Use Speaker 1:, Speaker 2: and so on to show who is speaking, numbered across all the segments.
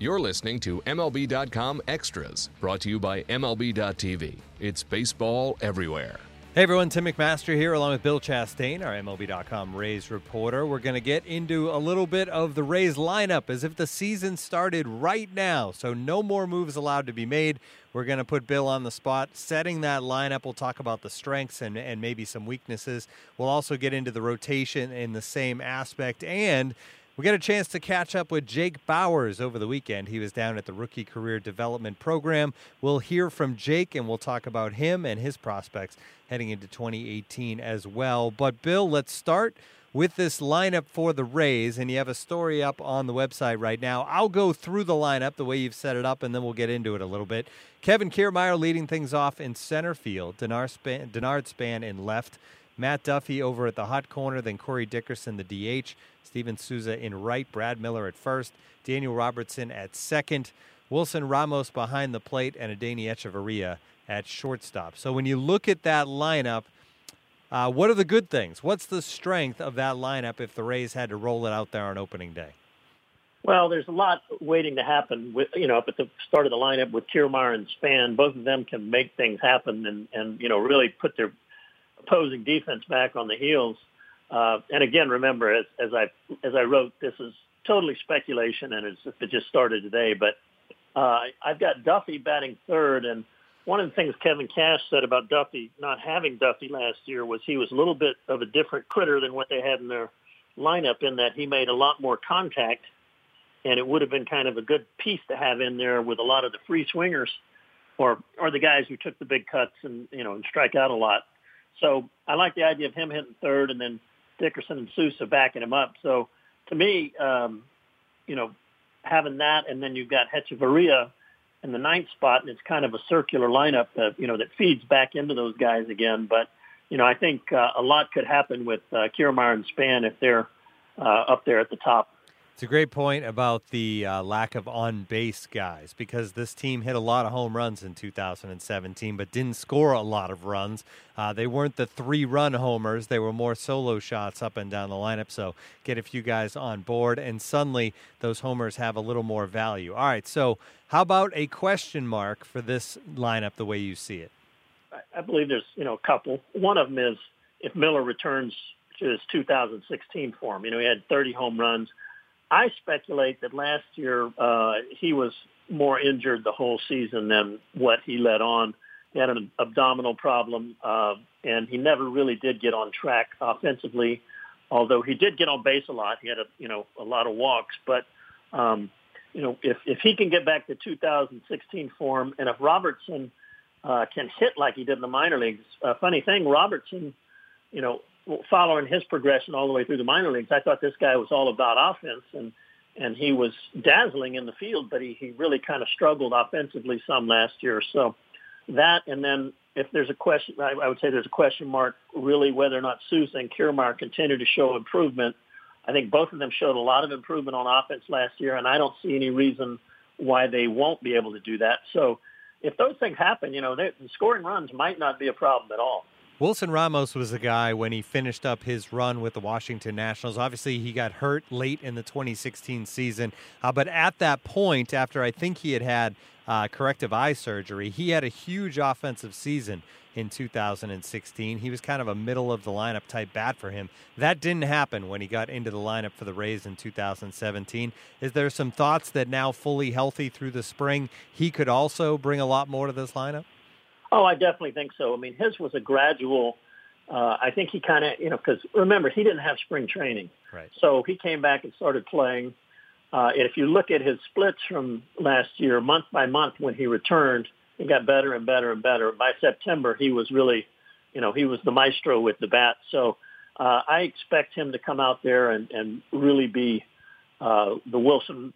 Speaker 1: You're listening to MLB.com Extras, brought to you by MLB.tv. It's baseball everywhere.
Speaker 2: Hey everyone, Tim McMaster here along with Bill Chastain, our MLB.com Rays reporter. We're going to get into a little bit of the Rays lineup as if the season started right now. So no more moves allowed to be made. We're going to put Bill on the spot, setting that lineup. We'll talk about the strengths and, and maybe some weaknesses. We'll also get into the rotation in the same aspect and we got a chance to catch up with Jake Bauers over the weekend. He was down at the Rookie Career Development Program. We'll hear from Jake and we'll talk about him and his prospects heading into 2018 as well. But, Bill, let's start with this lineup for the Rays, and you have a story up on the website right now. I'll go through the lineup the way you've set it up, and then we'll get into it a little bit. Kevin Kiermaier leading things off in center field, Denard Span, Denard Span in left, Matt Duffy over at the hot corner, then Corey Dickerson, the DH. Steven Souza in right, Brad Miller at first, Daniel Robertson at second, Wilson Ramos behind the plate, and Adeiny Hechavarria at shortstop. So when you look at that lineup, uh, what are the good things? What's the strength of that lineup if the Rays had to roll it out there on opening day?
Speaker 3: Well, there's a lot waiting to happen with you know up at the start of the lineup with Kiermaier and Span. Both of them can make things happen and and you know really put their opposing defense back on the heels. Uh, and again, remember, as, as I as I wrote, this is totally speculation, and it's, it just started today. But uh, I've got Duffy batting third, and one of the things Kevin Cash said about Duffy not having Duffy last year was he was a little bit of a different critter than what they had in their lineup, in that he made a lot more contact, and it would have been kind of a good piece to have in there with a lot of the free swingers, or or the guys who took the big cuts and you know and strike out a lot. So I like the idea of him hitting third, and then Dickerson and Souza backing him up. So to me, um, you know, having that and then you've got Hechavarria in the ninth spot, and it's kind of a circular lineup that you know that feeds back into those guys again. But you know, I think uh, a lot could happen with uh, Kiermaier and Span if they're uh, up there at the top.
Speaker 2: It's a great point about the uh, lack of on base guys because this team hit a lot of home runs in 2017, but didn't score a lot of runs. Uh, they weren't the three run homers, they were more solo shots up and down the lineup. So get a few guys on board, and suddenly those homers have a little more value. All right, so how about a question mark for this lineup the way you see it?
Speaker 3: I believe there's you know a couple. One of them is if Miller returns to his 2016 form. You know, he had 30 home runs. I speculate that last year uh, he was more injured the whole season than what he let on. He had an abdominal problem, uh, and he never really did get on track offensively. Although he did get on base a lot, he had a you know a lot of walks. But um, you know if if he can get back to 2016 form, and if Robertson uh, can hit like he did in the minor leagues, uh, funny thing, Robertson, you know following his progression all the way through the minor leagues, I thought this guy was all about offense and and he was dazzling in the field, but he, he really kind of struggled offensively some last year. So that, and then if there's a question, I, I would say there's a question mark really whether or not Souza and Kiermaier continue to show improvement. I think both of them showed a lot of improvement on offense last year, and I don't see any reason why they won't be able to do that. So if those things happen, you know, scoring runs might not be a problem at all.
Speaker 2: Wilson Ramos was the guy when he finished up his run with the Washington Nationals. Obviously, he got hurt late in the 2016 season, uh, but at that point, after I think he had had uh, corrective eye surgery, he had a huge offensive season in 2016. He was kind of a middle of the lineup type bat for him. That didn't happen when he got into the lineup for the Rays in 2017. Is there some thoughts that now fully healthy through the spring, he could also bring a lot more to this lineup?
Speaker 3: Oh, I definitely think so. I mean, his was a gradual. Uh, I think he kind of, you know, because remember he didn't have spring training,
Speaker 2: right?
Speaker 3: So he came back and started playing. Uh, and if you look at his splits from last year, month by month, when he returned, he got better and better and better. By September, he was really, you know, he was the maestro with the bat. So uh, I expect him to come out there and, and really be uh, the Wilson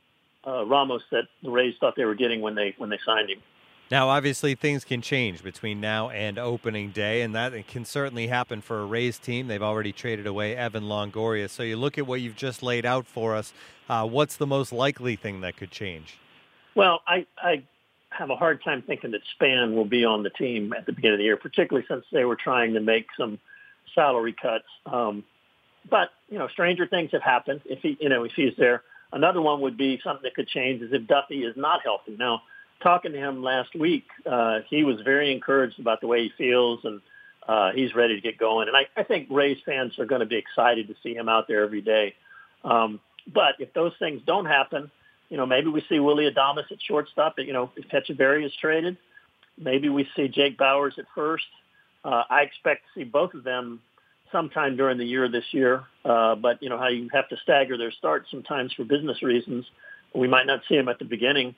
Speaker 3: uh, Ramos that the Rays thought they were getting when they when they signed him.
Speaker 2: Now, obviously, things can change between now and opening day, and that can certainly happen for a Rays team. They've already traded away Evan Longoria. So you look at what you've just laid out for us. Uh, what's the most likely thing that could change?
Speaker 3: Well, I, I have a hard time thinking that Span will be on the team at the beginning of the year, particularly since they were trying to make some salary cuts. Um, but you know, stranger things have happened. If he, you know, if he's there, Another one would be something that could change is if Duffy is not healthy. Now, talking to him last week, uh, he was very encouraged about the way he feels and uh, he's ready to get going. And I, I think Rays fans are going to be excited to see him out there every day. Um, but if those things don't happen, you know, maybe we see Willy Adames at shortstop. You know, if Hechavarria is traded, maybe we see Jake Bauers at first. Uh, I expect to see both of them sometime during the year this year. Uh, but you know how you have to stagger their starts sometimes for business reasons. We might not see them at the beginning.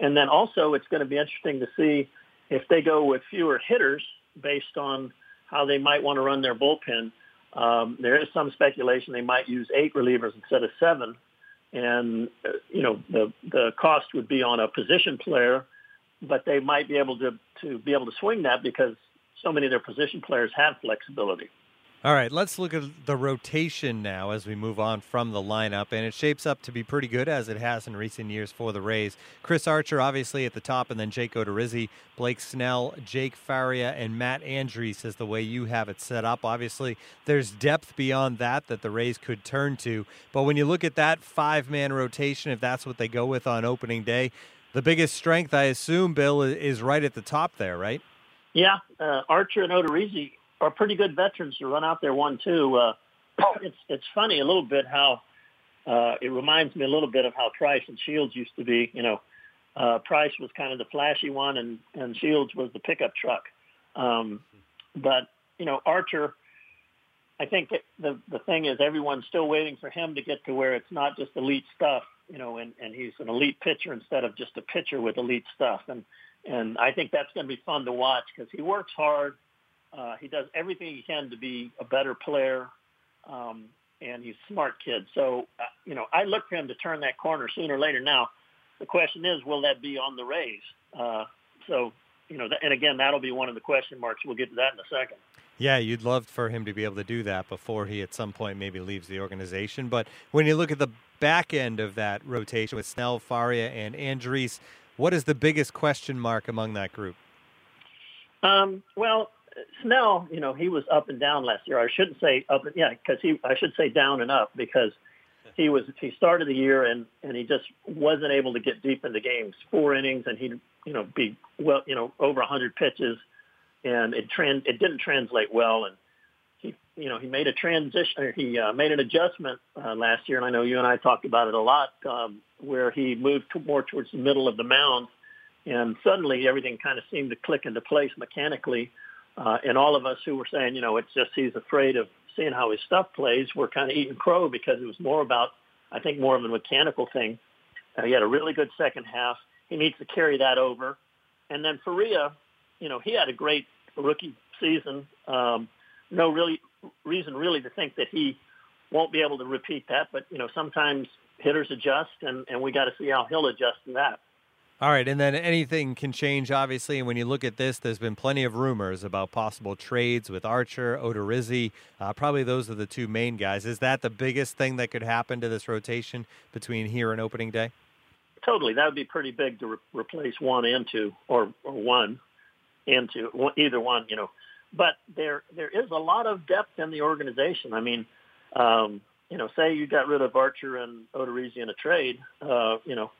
Speaker 3: And then also it's going to be interesting to see if they go with fewer hitters based on how they might want to run their bullpen. Um, there is some speculation they might use eight relievers instead of seven, and uh, you know the the cost would be on a position player, but they might be able to to be able to swing that because so many of their position players have flexibility.
Speaker 2: All right, let's look at the rotation now as we move on from the lineup, and it shapes up to be pretty good as it has in recent years for the Rays. Chris Archer, obviously at the top, and then Jake Odorizzi, Blake Snell, Jake Faria, and Matt Andriese is the way you have it set up. Obviously, there's depth beyond that that the Rays could turn to, but when you look at that five-man rotation, if that's what they go with on opening day, the biggest strength, I assume, Bill, is right at the top there, right?
Speaker 3: Yeah, uh, Archer and Odorizzi are pretty good veterans to run out there one two. Uh, it's it's funny a little bit how uh, it reminds me a little bit of how Price and Shields used to be. You know, uh, Price was kind of the flashy one, and and Shields was the pickup truck. Um, but you know, Archer. I think the the thing is everyone's still waiting for him to get to where it's not just elite stuff, you know, and, and he's an elite pitcher instead of just a pitcher with elite stuff. And and I think that's going to be fun to watch because he works hard. Uh, he does everything he can to be a better player, um, and he's a smart kid. So, uh, you know, I look for him to turn that corner sooner or later. Now, the question is, will that be on the Rays? Uh, so, you know, and again, that'll be one of the question marks. We'll get to that in a second.
Speaker 2: Yeah, you'd love for him to be able to do that before he at some point maybe leaves the organization. But when you look at the back end of that rotation with Snell, Faria, and Andriese, what is the biggest question mark among that group?
Speaker 3: Um, well, Snell, you know, he was up and down last year. I shouldn't say up, and, yeah, because he, I should say down and up because he was he started the year and and he just wasn't able to get deep into games. Four innings and he'd you know be well, you know, over a 100 pitches, and it trend it didn't translate well. And he you know he made a transition or he uh, made an adjustment uh, last year, and I know you and I talked about it a lot, um, where he moved to more towards the middle of the mound, and suddenly everything kind of seemed to click into place mechanically uh, and all of us who were saying, you know, it's just he's afraid of seeing how his stuff plays, were kind of eating crow because it was more about, I think, more of a mechanical thing. Uh, he had a really good second half. He needs to carry that over. And then Faria, you know, he had a great rookie season. Um, no really reason really to think that he won't be able to repeat that. But, you know, sometimes hitters adjust, and, and we got to see how he'll adjust to that.
Speaker 2: All right, and then anything can change, obviously. And when you look at this, there's been plenty of rumors about possible trades with Archer, Odorizzi. Uh, probably those are the two main guys. Is that the biggest thing that could happen to this rotation between here and opening day?
Speaker 3: Totally, that would be pretty big to re- replace one and two, or, or one and two, either one, you know. But there there is a lot of depth in the organization. I mean, um, you know, say you got rid of Archer and Odorizzi in a trade, uh, you know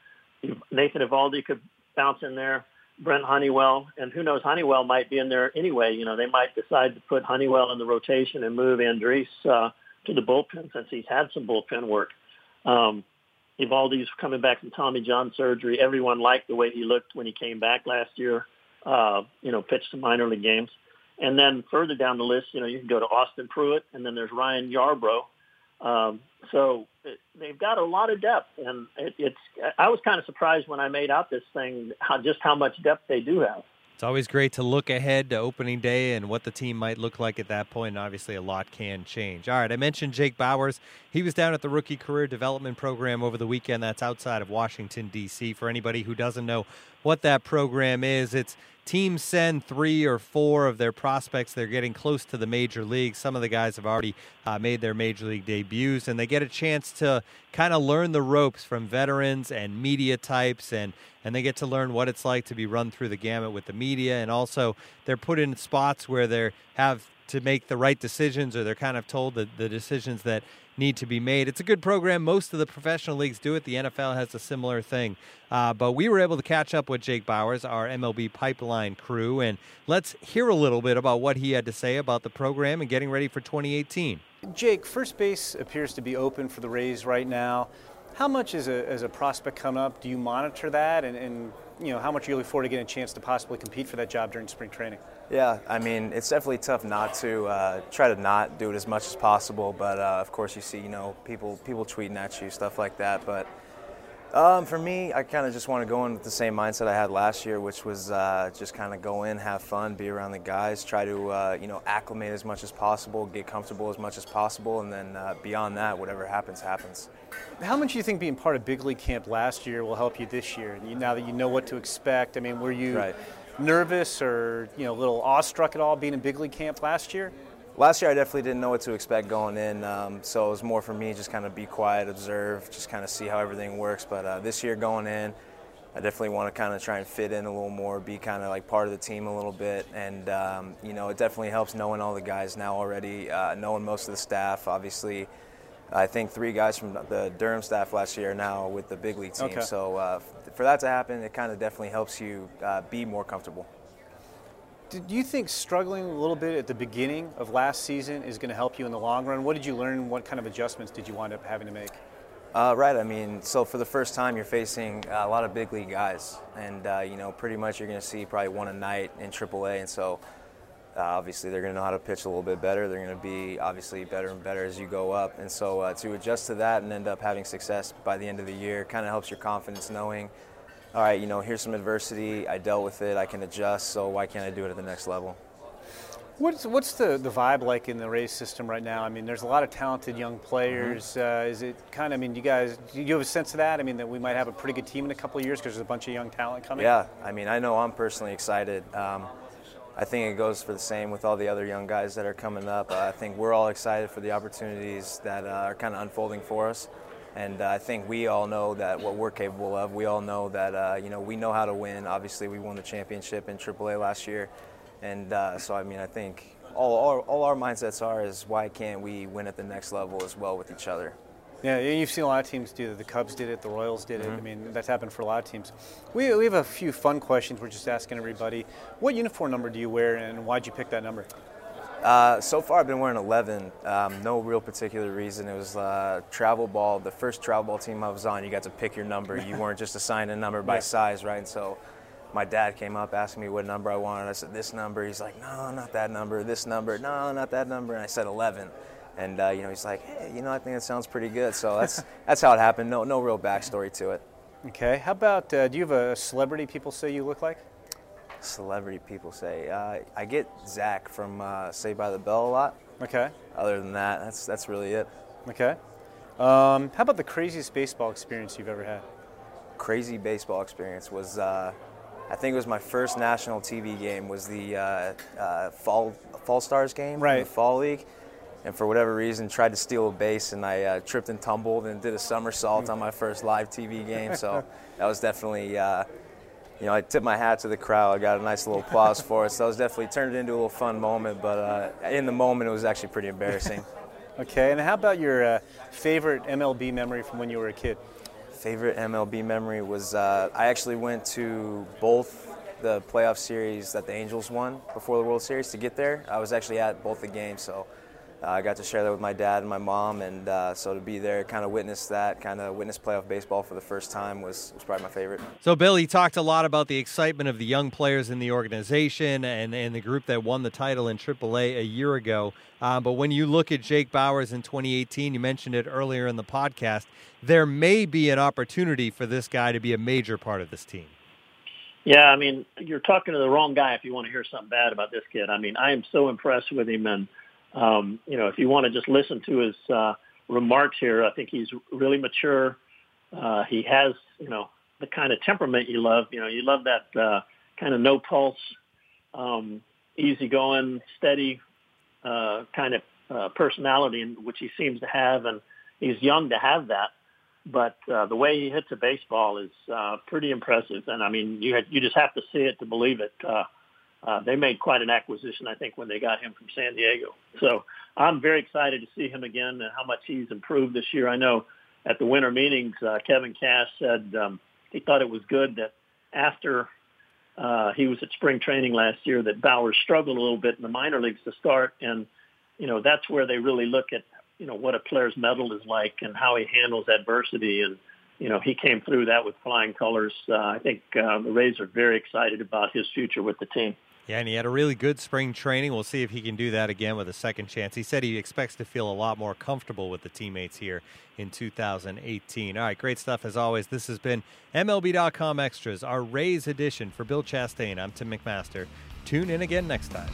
Speaker 3: Nathan Eovaldi could bounce in there. Brent Honeywell, and who knows, Honeywell might be in there anyway. You know, they might decide to put Honeywell in the rotation and move Andriese uh, to the bullpen since he's had some bullpen work. Um, Eovaldi's coming back from Tommy John surgery. Everyone liked the way he looked when he came back last year. Uh, you know, pitched some minor league games. And then further down the list, you know, you can go to Austin Pruitt, and then there's Ryan Yarbrough. Um, so they've got a lot of depth, and it, it's. I was kind of surprised when I made out this thing how just how much depth they do have.
Speaker 2: It's always great to look ahead to opening day and what the team might look like at that point. And obviously, a lot can change. All right, I mentioned Jake Bauers. He was down at the Rookie Career Development Program over the weekend. That's outside of Washington, D.C. For anybody who doesn't know what that program is, it's teams send three or four of their prospects. They're getting close to the major league. Some of the guys have already uh, made their major league debuts, and they get a chance to kind of learn the ropes from veterans and media types, and and they get to learn what it's like to be run through the gamut with the media, and also they're put in spots where they have to make the right decisions, or they're kind of told the decisions that need to be made. It's a good program. Most of the professional leagues do it. The NFL has a similar thing. Uh, but we were able to catch up with Jake Bauers, our MLB pipeline crew, and let's hear a little bit about what he had to say about the program and getting ready for 2018.
Speaker 4: Jake, first base appears to be open for the Rays right now. How much is a, as a prospect coming up? Do you monitor that, and, and you know how much are you looking forward to getting a chance to possibly compete for that job during spring training?
Speaker 5: Yeah, I mean it's definitely tough not to uh, try to not do it as much as possible, but uh, of course you see you know people people tweeting at you stuff like that, but um, for me, I kind of just want to go in with the same mindset I had last year, which was uh, just kind of go in, have fun, be around the guys, try to uh, you know acclimate as much as possible, get comfortable as much as possible, and then uh, beyond that, whatever happens, happens.
Speaker 4: How much do you think being part of big league camp last year will help you this year? Now that you know what to expect, I mean, were you
Speaker 5: right.
Speaker 4: Nervous or you know a little awestruck at all being in big league camp last year?
Speaker 5: Last year, I definitely didn't know what to expect going in, um, so it was more for me just kind of be quiet, observe, just kind of see how everything works. But uh, this year going in, I definitely want to kind of try and fit in a little more, be kind of like part of the team a little bit, and um, you know, it definitely helps knowing all the guys now already, uh, knowing most of the staff. Obviously, I think three guys from the Durham staff last year are now with the big league team.
Speaker 4: Okay.
Speaker 5: So uh, for that to happen, it kind of definitely helps you uh, be more comfortable.
Speaker 4: Did you think struggling a little bit at the beginning of last season is going to help you in the long run? What did you learn? What kind of adjustments did you wind up having to make?
Speaker 5: Uh, right. I mean, so for the first time, you're facing a lot of big league guys, and uh, you know, pretty much you're going to see probably one a night in AAA, and so uh, obviously they're going to know how to pitch a little bit better. They're going to be obviously better and better as you go up, and so uh, to adjust to that and end up having success by the end of the year kind of helps your confidence, knowing all right, you know, here's some adversity. I dealt with it. I can adjust. So why can't I do it at the next level?
Speaker 4: What's what's the, the vibe like in the Rays system right now? I mean, there's a lot of talented young players. Mm-hmm. Uh, is it kind of? I mean, you guys, do you have a sense of that? I mean, that we might have a pretty good team in a couple of years because there's a bunch of young talent coming.
Speaker 5: Yeah, I mean, I know I'm personally excited. Um, I think it goes for the same with all the other young guys that are coming up. Uh, I think we're all excited for the opportunities that uh, are kind of unfolding for us. And uh, I think we all know that what we're capable of. We all know that uh, you know we know how to win. Obviously, we won the championship in AAA last year, and uh, so I mean I think all, all, all our mindsets are is why can't we win at the next level as well with each other.
Speaker 4: Yeah, you've seen a lot of teams do that. The Cubs did it, the Royals did
Speaker 5: mm-hmm.
Speaker 4: it. I mean, that's happened for a lot of teams. We, we have a few fun questions we're just asking everybody. What uniform number do you wear, and why'd you pick that number?
Speaker 5: Uh, so far, I've been wearing 11. Um, no real particular reason. It was uh, travel ball. The first travel ball team I was on, you got to pick your number. You weren't just assigned a number by yeah. size, right? And so my dad came up asking me what number I wanted. I said this number. He's like, no, not that number. This number. No, not that number. And I said 11. And uh, you know, he's like, hey, you know, I think it sounds pretty good. So that's that's how it happened. No, no real backstory to it.
Speaker 4: Okay. How about? Uh, do you have a celebrity people say you look like?
Speaker 5: celebrity people say. Uh, I get Zach from uh, Saved by the Bell a lot.
Speaker 4: Okay.
Speaker 5: Other than that, that's that's really it.
Speaker 4: Okay. Um, how about the craziest baseball experience you've ever had?
Speaker 5: Crazy baseball experience was, uh, I think it was my first national TV game. Was the uh, uh, fall Fall Stars game,
Speaker 4: right?
Speaker 5: the fall league. And for whatever reason, tried to steal a base, and I uh, tripped and tumbled and did a somersault on my first live TV game. So that was definitely you know, I tipped my hat to the crowd. I got a nice little applause for it. So it was definitely turned it into a little fun moment. But uh, in the moment, it was actually pretty embarrassing.
Speaker 4: okay, and how about your uh, favorite MLB memory from when you were a kid?
Speaker 5: Favorite MLB memory was uh, I actually went to both the playoff series that the Angels won before the World Series to get there. I was actually at both the games, so uh, I got to share that with my dad and my mom, and uh, so to be there, kind of witness that, kind of witness playoff baseball for the first time was, was probably my favorite.
Speaker 2: So, Billy talked a lot about the excitement of the young players in the organization and, and the group that won the title in AAA a year ago. Uh, but when you look at Jake Bauers in 2018, you mentioned it earlier in the podcast, there may be an opportunity for this guy to be a major part of this team.
Speaker 3: Yeah, I mean, you're talking to the wrong guy if you want to hear something bad about this kid. I mean, I am so impressed with him and um, you know, if you want to just listen to his uh, remarks here, I think he's really mature. Uh, he has, you know, the kind of temperament you love. You know, you love that uh, kind of no pulse, um, easygoing, steady uh, kind of uh, personality, in which he seems to have, and he's young to have that. But uh, the way he hits a baseball is uh, pretty impressive, and I mean, you had, you just have to see it to believe it. Uh, uh, they made quite an acquisition, I think, when they got him from San Diego. So I'm very excited to see him again and how much he's improved this year. I know at the winter meetings, uh, Kevin Cash said um, he thought it was good that after uh, he was at spring training last year that Bauer struggled a little bit in the minor leagues to start, and you know that's where they really look at you know what a player's mettle is like and how he handles adversity and you know, he came through that with flying colors. Uh, I think uh, the Rays are very excited about his future with the team.
Speaker 2: Yeah, and he had a really good spring training. We'll see if he can do that again with a second chance. He said he expects to feel a lot more comfortable with the teammates here in 2018. All right, great stuff as always. This has been MLB.com Extras, our Rays edition. For Bill Chastain, I'm Tim McMaster. Tune in again next time.